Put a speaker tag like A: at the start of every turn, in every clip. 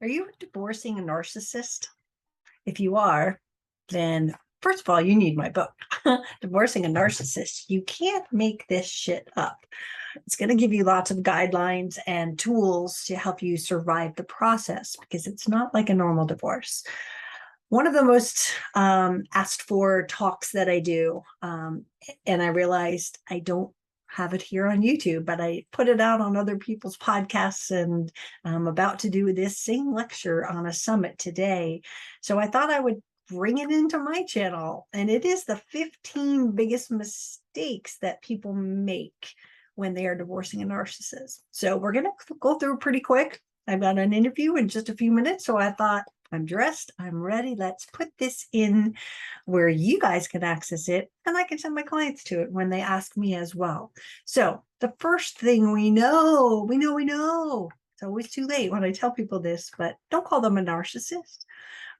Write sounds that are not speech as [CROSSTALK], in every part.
A: Are you divorcing a narcissist? If you are, then first of all, you need my book, [LAUGHS] Divorcing a Narcissist. You can't make this shit up. It's going to give you lots of guidelines and tools to help you survive the process because it's not like a normal divorce. One of the most um, asked for talks that I do, um, and I realized I don't have it here on YouTube, but I put it out on other people's podcasts and I'm about to do this same lecture on a summit today. So I thought I would bring it into my channel. And it is the 15 biggest mistakes that people make when they are divorcing a narcissist. So we're going to go through pretty quick. I've got an interview in just a few minutes. So I thought I'm dressed, I'm ready. Let's put this in where you guys can access it and I can send my clients to it when they ask me as well. So the first thing we know, we know, we know, it's always too late when I tell people this, but don't call them a narcissist.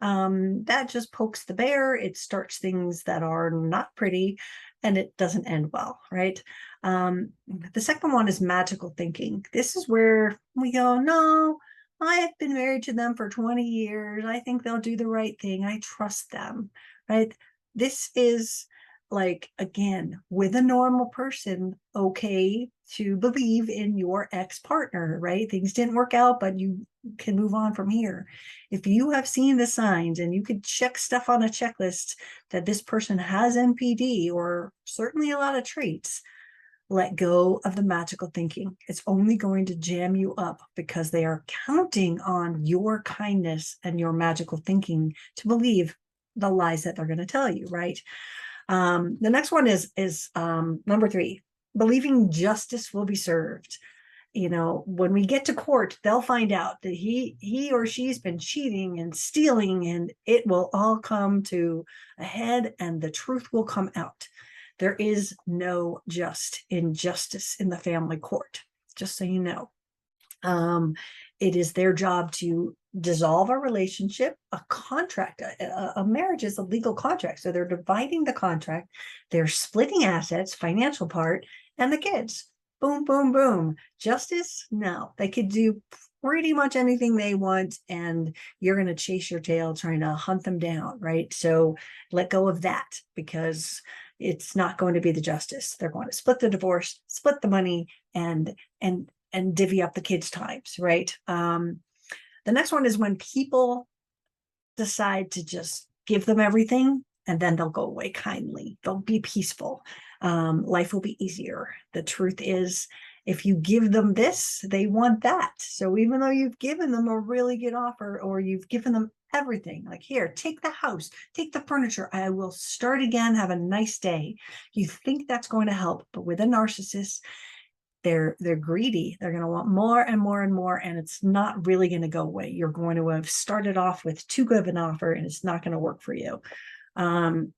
A: Um, that just pokes the bear. It starts things that are not pretty and it doesn't end well, right? Um, the second one is magical thinking. This is where we go, no, I have been married to them for 20 years. I think they'll do the right thing. I trust them, right? This is like, again, with a normal person, okay to believe in your ex partner, right? Things didn't work out, but you can move on from here. If you have seen the signs and you could check stuff on a checklist that this person has NPD or certainly a lot of traits, let go of the magical thinking. It's only going to jam you up because they are counting on your kindness and your magical thinking to believe the lies that they're going to tell you, right? Um, the next one is is um, number three, believing justice will be served. You know, when we get to court, they'll find out that he he or she's been cheating and stealing, and it will all come to a head, and the truth will come out. There is no just injustice in the family court, just so you know. Um, it is their job to dissolve a relationship, a contract. A, a, marriage is a legal contract. So they're dividing the contract, they're splitting assets, financial part, and the kids. Boom, boom, boom. Justice? No, they could do pretty much anything they want, and you're going to chase your tail trying to hunt them down, right? So let go of that because it's not going to be the justice. They're going to split the divorce, split the money, and and and divvy up the kids' times, right? Um, the next one is when people decide to just give them everything and then they'll go away kindly. They'll be peaceful. Um, life will be easier. The truth is, if you give them this, they want that. So even though you've given them a really good offer or you've given them everything like here take the house take the furniture i will start again have a nice day. You think that's going to help but with a narcissist they're they're greedy they're going to want more and more and more and it's not really going to go away. You're going to have started off with too good of an offer and it's not going to work for you. Um,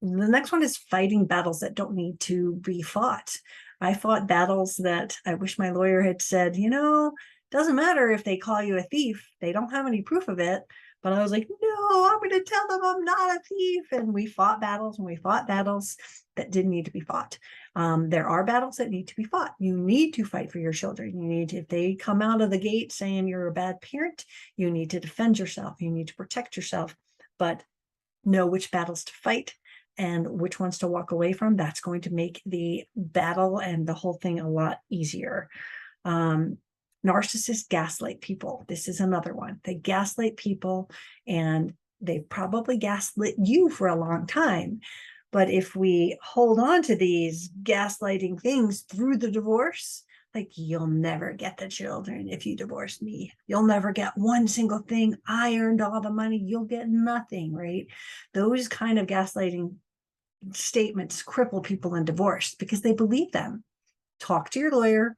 A: the next one is fighting battles that don't need to be fought. I fought battles that i wish my lawyer had said you know doesn't matter if they call you a thief they don't have any proof of it but I was like, no, I'm going to tell them I'm not a thief. And we fought battles and we fought battles that didn't need to be fought. Um, there are battles that need to be fought. You need to fight for your children. You need to, if they come out of the gate saying you're a bad parent, you need to defend yourself. You need to protect yourself, but know which battles to fight and which ones to walk away from. That's going to make the battle and the whole thing a lot easier. Um, narcissists gaslight people. This is another one. They gaslight people and they've probably gaslit you for a long time. But if we hold on to these gaslighting things through the divorce, like you'll never get the children if you divorce me. You'll never get one single thing. I earned all the money. You'll get nothing, right? Those kind of gaslighting statements cripple people in divorce because they believe them. Talk to your lawyer,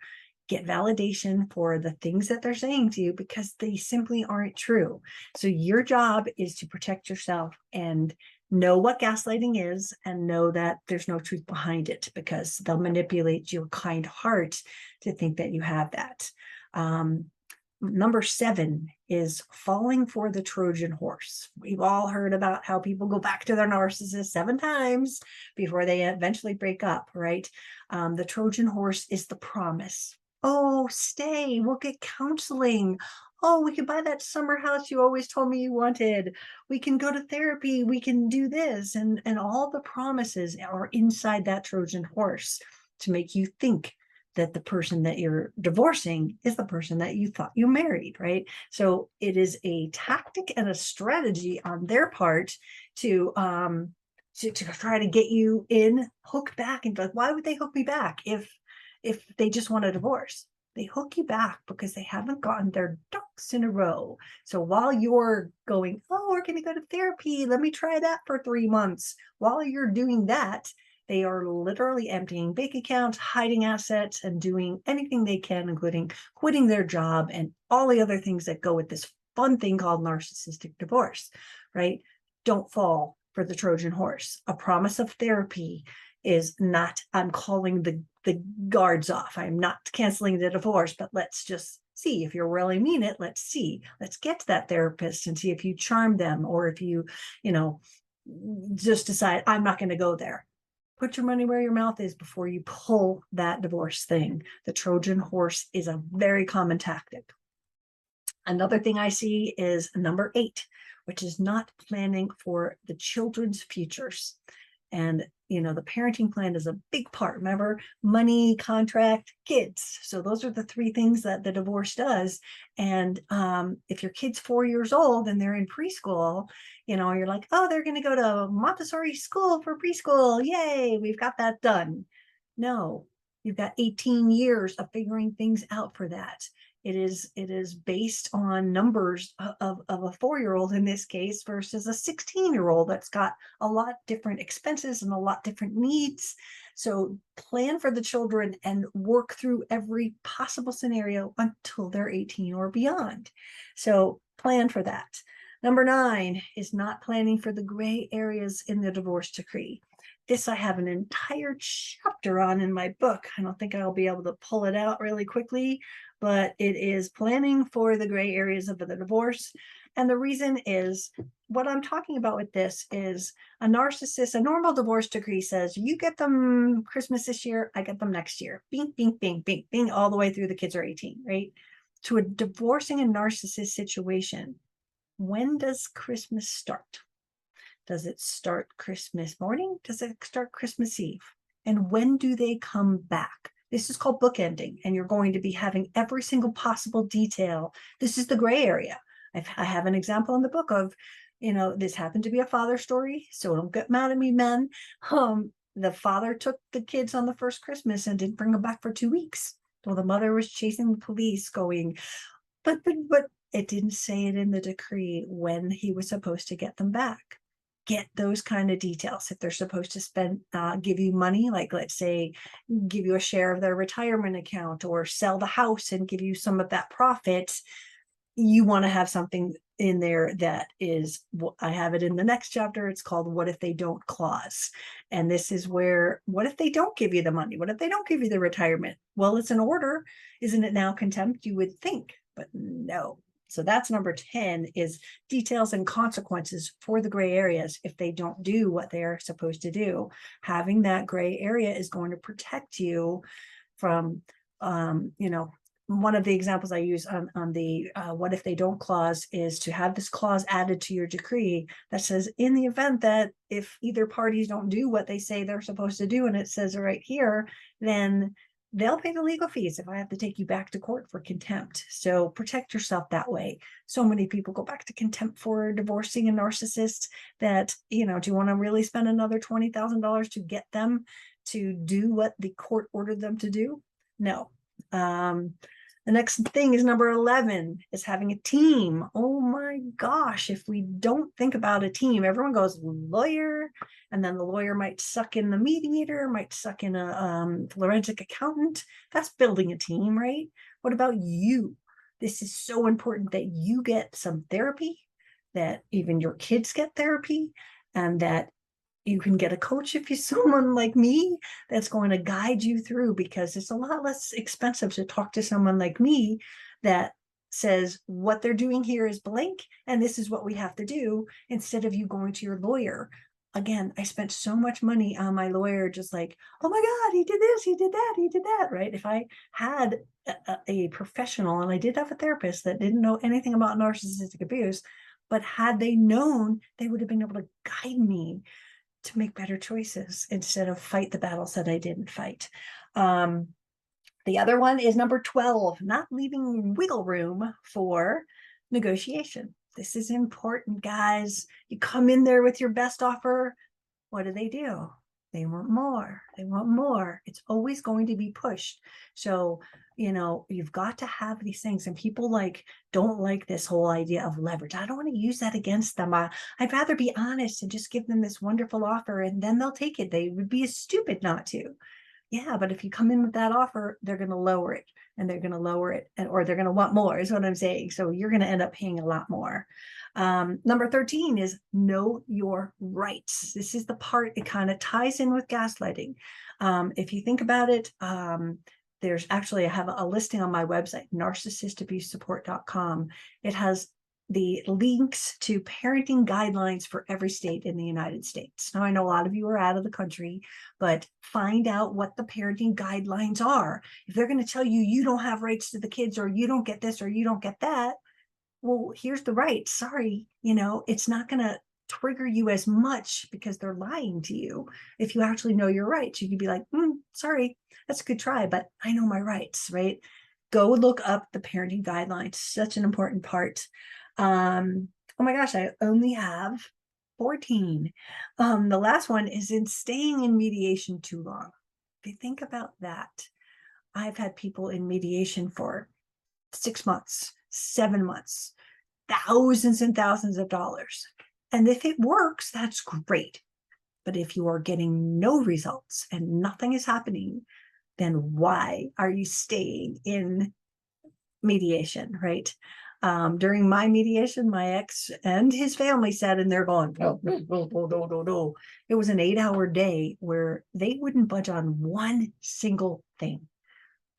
A: get validation for the things that they're saying to you because they simply aren't true. So your job is to protect yourself and know what gaslighting is and know that there's no truth behind it because they'll manipulate your kind heart to think that you have that. Um, number seven is falling for the Trojan horse. We've all heard about how people go back to their narcissist seven times before they eventually break up, right? Um, the Trojan horse is the promise oh, stay, we'll get counseling. oh, we can buy that summer house you always told me you wanted. We can go to therapy. We can do this. And, and all the promises are inside that Trojan horse to make you think that the person that you're divorcing is the person that you thought you married, right? So it is a tactic and a strategy on their part to um to, to try to get you in, hook back, and like, why would they hook me back if if they just want a divorce? They hook you back because they haven't gotten their ducks in a row. So while you're going, oh, we're going to go to therapy, let me try that for three months. While you're doing that, they are literally emptying bank accounts, hiding assets, and doing anything they can, including quitting their job and all the other things that go with this fun thing called narcissistic divorce, right? Don't fall for the Trojan horse. A promise of therapy is not, I'm calling the, the guards off. I'm not canceling the divorce, but let's just see if you really mean it. Let's see. Let's get to that therapist and see if you charm them or if you, you know, just decide, I'm not going to go there put your money where your mouth is before you pull that divorce thing. The Trojan horse is a very common tactic. Another thing I see is number eight, which is not planning for the children's futures. And, you know, the parenting plan is a big part. Remember, money, contract, kids. So those are the three things that the divorce does. And um, if your kid's four years old and they're in preschool, you know, you're like, oh, they're going to go to Montessori school for preschool. Yay, we've got that done. No, you've got 18 years of figuring things out for that. It is it is based on numbers of, of a four-year-old in this case versus a 16-year-old that's got a lot different expenses and a lot different needs. So plan for the children and work through every possible scenario until they're 18 or beyond. So plan for that. Number nine is not planning for the gray areas in the divorce decree. This I have an entire chapter on in my book. I don't think I'll be able to pull it out really quickly, but it is planning for the gray areas of the divorce. And the reason is what I'm talking about with this is a narcissist, a normal divorce decree says, you get them Christmas this year, I get them next year. Bing, bing, bing, bing, bing, all the way through the kids are 18, right? To a divorcing a narcissist situation, when does Christmas start? Does it start Christmas morning? Does it start Christmas Eve? And when do they come back? This is called bookending, and you're going to be having every single possible detail. This is the gray area. I've, I have an example in the book of, you know, this happened to be a father story, so don't get mad at me, men. Um, the father took the kids on the first Christmas and didn't bring them back for two weeks. Well, the mother was chasing the police, going, but but but it didn't say it in the decree when he was supposed to get them back get those kind of details. If they're supposed to spend uh, give you money like let's say give you a share of their retirement account or sell the house and give you some of that profit you want to have something in there that is i have it in the next chapter. It's called what if they don't clause? And this is where what if they don't give you the money? What if they don't give you the retirement? Well it's an order. Isn't it now contempt? You would think but no so that's number 10 is details and consequences for the gray areas if they don't do what they are supposed to do. Having that gray area is going to protect you from, um, you know, one of the examples I use on, on the uh, what if they don't clause is to have this clause added to your decree that says in the event that if either parties don't do what they say they're supposed to do, and it says right here, then they'll pay the legal fees if I have to take you back to court for contempt. So protect yourself that way. So many people go back to contempt for divorcing a narcissist that, you know, do you want to really spend another $20,000 to get them to do what the court ordered them to do? No. Um, the next thing is number 11 is having a team. Oh my gosh, if we don't think about a team, everyone goes lawyer, and then the lawyer might suck in the mediator, might suck in a um, forensic accountant. That's building a team, right? What about you? This is so important that you get some therapy, that even your kids get therapy, and that you can get a coach if you're [LAUGHS] someone like me that's going to guide you through because it's a lot less expensive to talk to someone like me that says what they're doing here is blank and this is what we have to do instead of you going to your lawyer again, I spent so much money on my lawyer, just like, oh my God, he did this, he did that, he did that, right? If I had a, a professional, and I did have a therapist that didn't know anything about narcissistic abuse, but had they known, they would have been able to guide me to make better choices instead of fight the battles that I didn't fight. Um, the other one is number 12, not leaving wiggle room for negotiation. This is important, guys. You come in there with your best offer. What do they do? They want more. They want more. It's always going to be pushed. So, you know, you've got to have these things. And people like don't like this whole idea of leverage. I don't want to use that against them. I, I'd rather be honest and just give them this wonderful offer and then they'll take it. They would be stupid not to. Yeah, but if you come in with that offer, they're going to lower it and they're going to lower it and, or they're going to want more is what I'm saying. So you're going to end up paying a lot more. Um, number 13 is know your rights. This is the part, it kind of ties in with gaslighting. Um, if you think about it, um, there's actually, I have a listing on my website, narcissistabusesupport.com. It has the links to parenting guidelines for every state in the United States. Now, I know a lot of you are out of the country, but find out what the parenting guidelines are. If they're going to tell you you don't have rights to the kids, or you don't get this, or you don't get that, well, here's the right. Sorry, you know, it's not going to trigger you as much because they're lying to you. If you actually know your rights, you could be like, mm, sorry, that's a good try, but I know my rights, right? Go look up the parenting guidelines, such an important part. Um, oh my gosh, I only have 14. Um, the last one is in staying in mediation too long. If you think about that, I've had people in mediation for six months, seven months, thousands and thousands of dollars. And if it works, that's great. But if you are getting no results and nothing is happening, then why are you staying in mediation, right? Um, during my mediation, my ex and his family sat in there going, no, no, no, no, no, no. It was an eight hour day where they wouldn't budge on one single thing.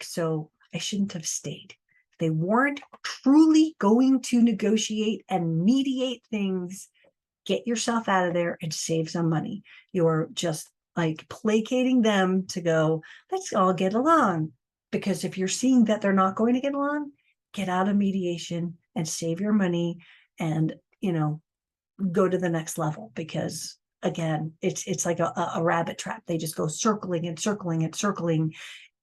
A: So I shouldn't have stayed. They weren't truly going to negotiate and mediate things. Get yourself out of there and save some money. You're just like placating them to go, let's all get along. Because if you're seeing that they're not going to get along, get out of mediation and save your money and you know go to the next level. Because again it's it's like a, a rabbit trap. They just go circling and circling and circling.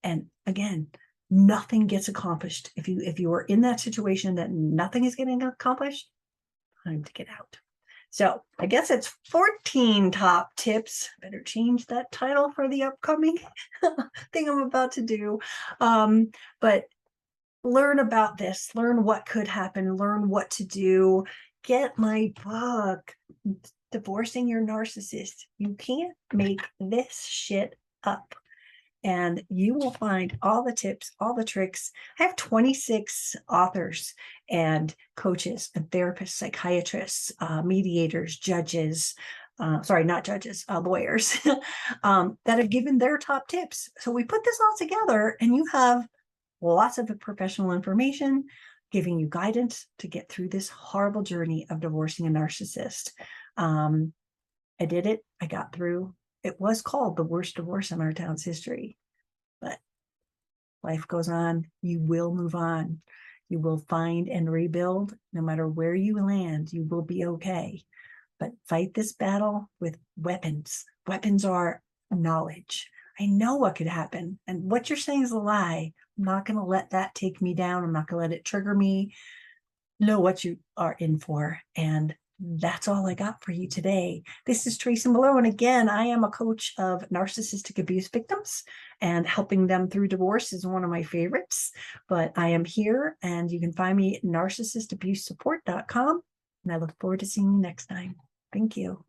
A: And again nothing gets accomplished. If you if you are in that situation that nothing is getting accomplished time to get out so i guess it's 14 top tips better change that title for the upcoming [LAUGHS] thing i'm about to do um but learn about this, learn what could happen, learn what to do. Get my book, Divorcing Your Narcissist. You can't make this shit up. And you will find all the tips, all the tricks. I have 26 authors and coaches and therapists, psychiatrists, uh, mediators, judges, uh, sorry, not judges, uh, lawyers [LAUGHS] um, that have given their top tips. So we put this all together, and you have lots of professional information, giving you guidance to get through this horrible journey of divorcing a narcissist. Um, I did it. I got through. It was called the worst divorce in our town's history, but life goes on. You will move on. You will find and rebuild. No matter where you land, you will be okay. But fight this battle with weapons. Weapons are knowledge. I know what could happen. And what you're saying is a lie. I'm not going to let that take me down. I'm not going to let it trigger me. Know what you are in for. And that's all I got for you today. This is Below. And again, I am a coach of narcissistic abuse victims and helping them through divorce is one of my favorites. But I am here and you can find me at narcissistabusesupport.com. And I look forward to seeing you next time. Thank you.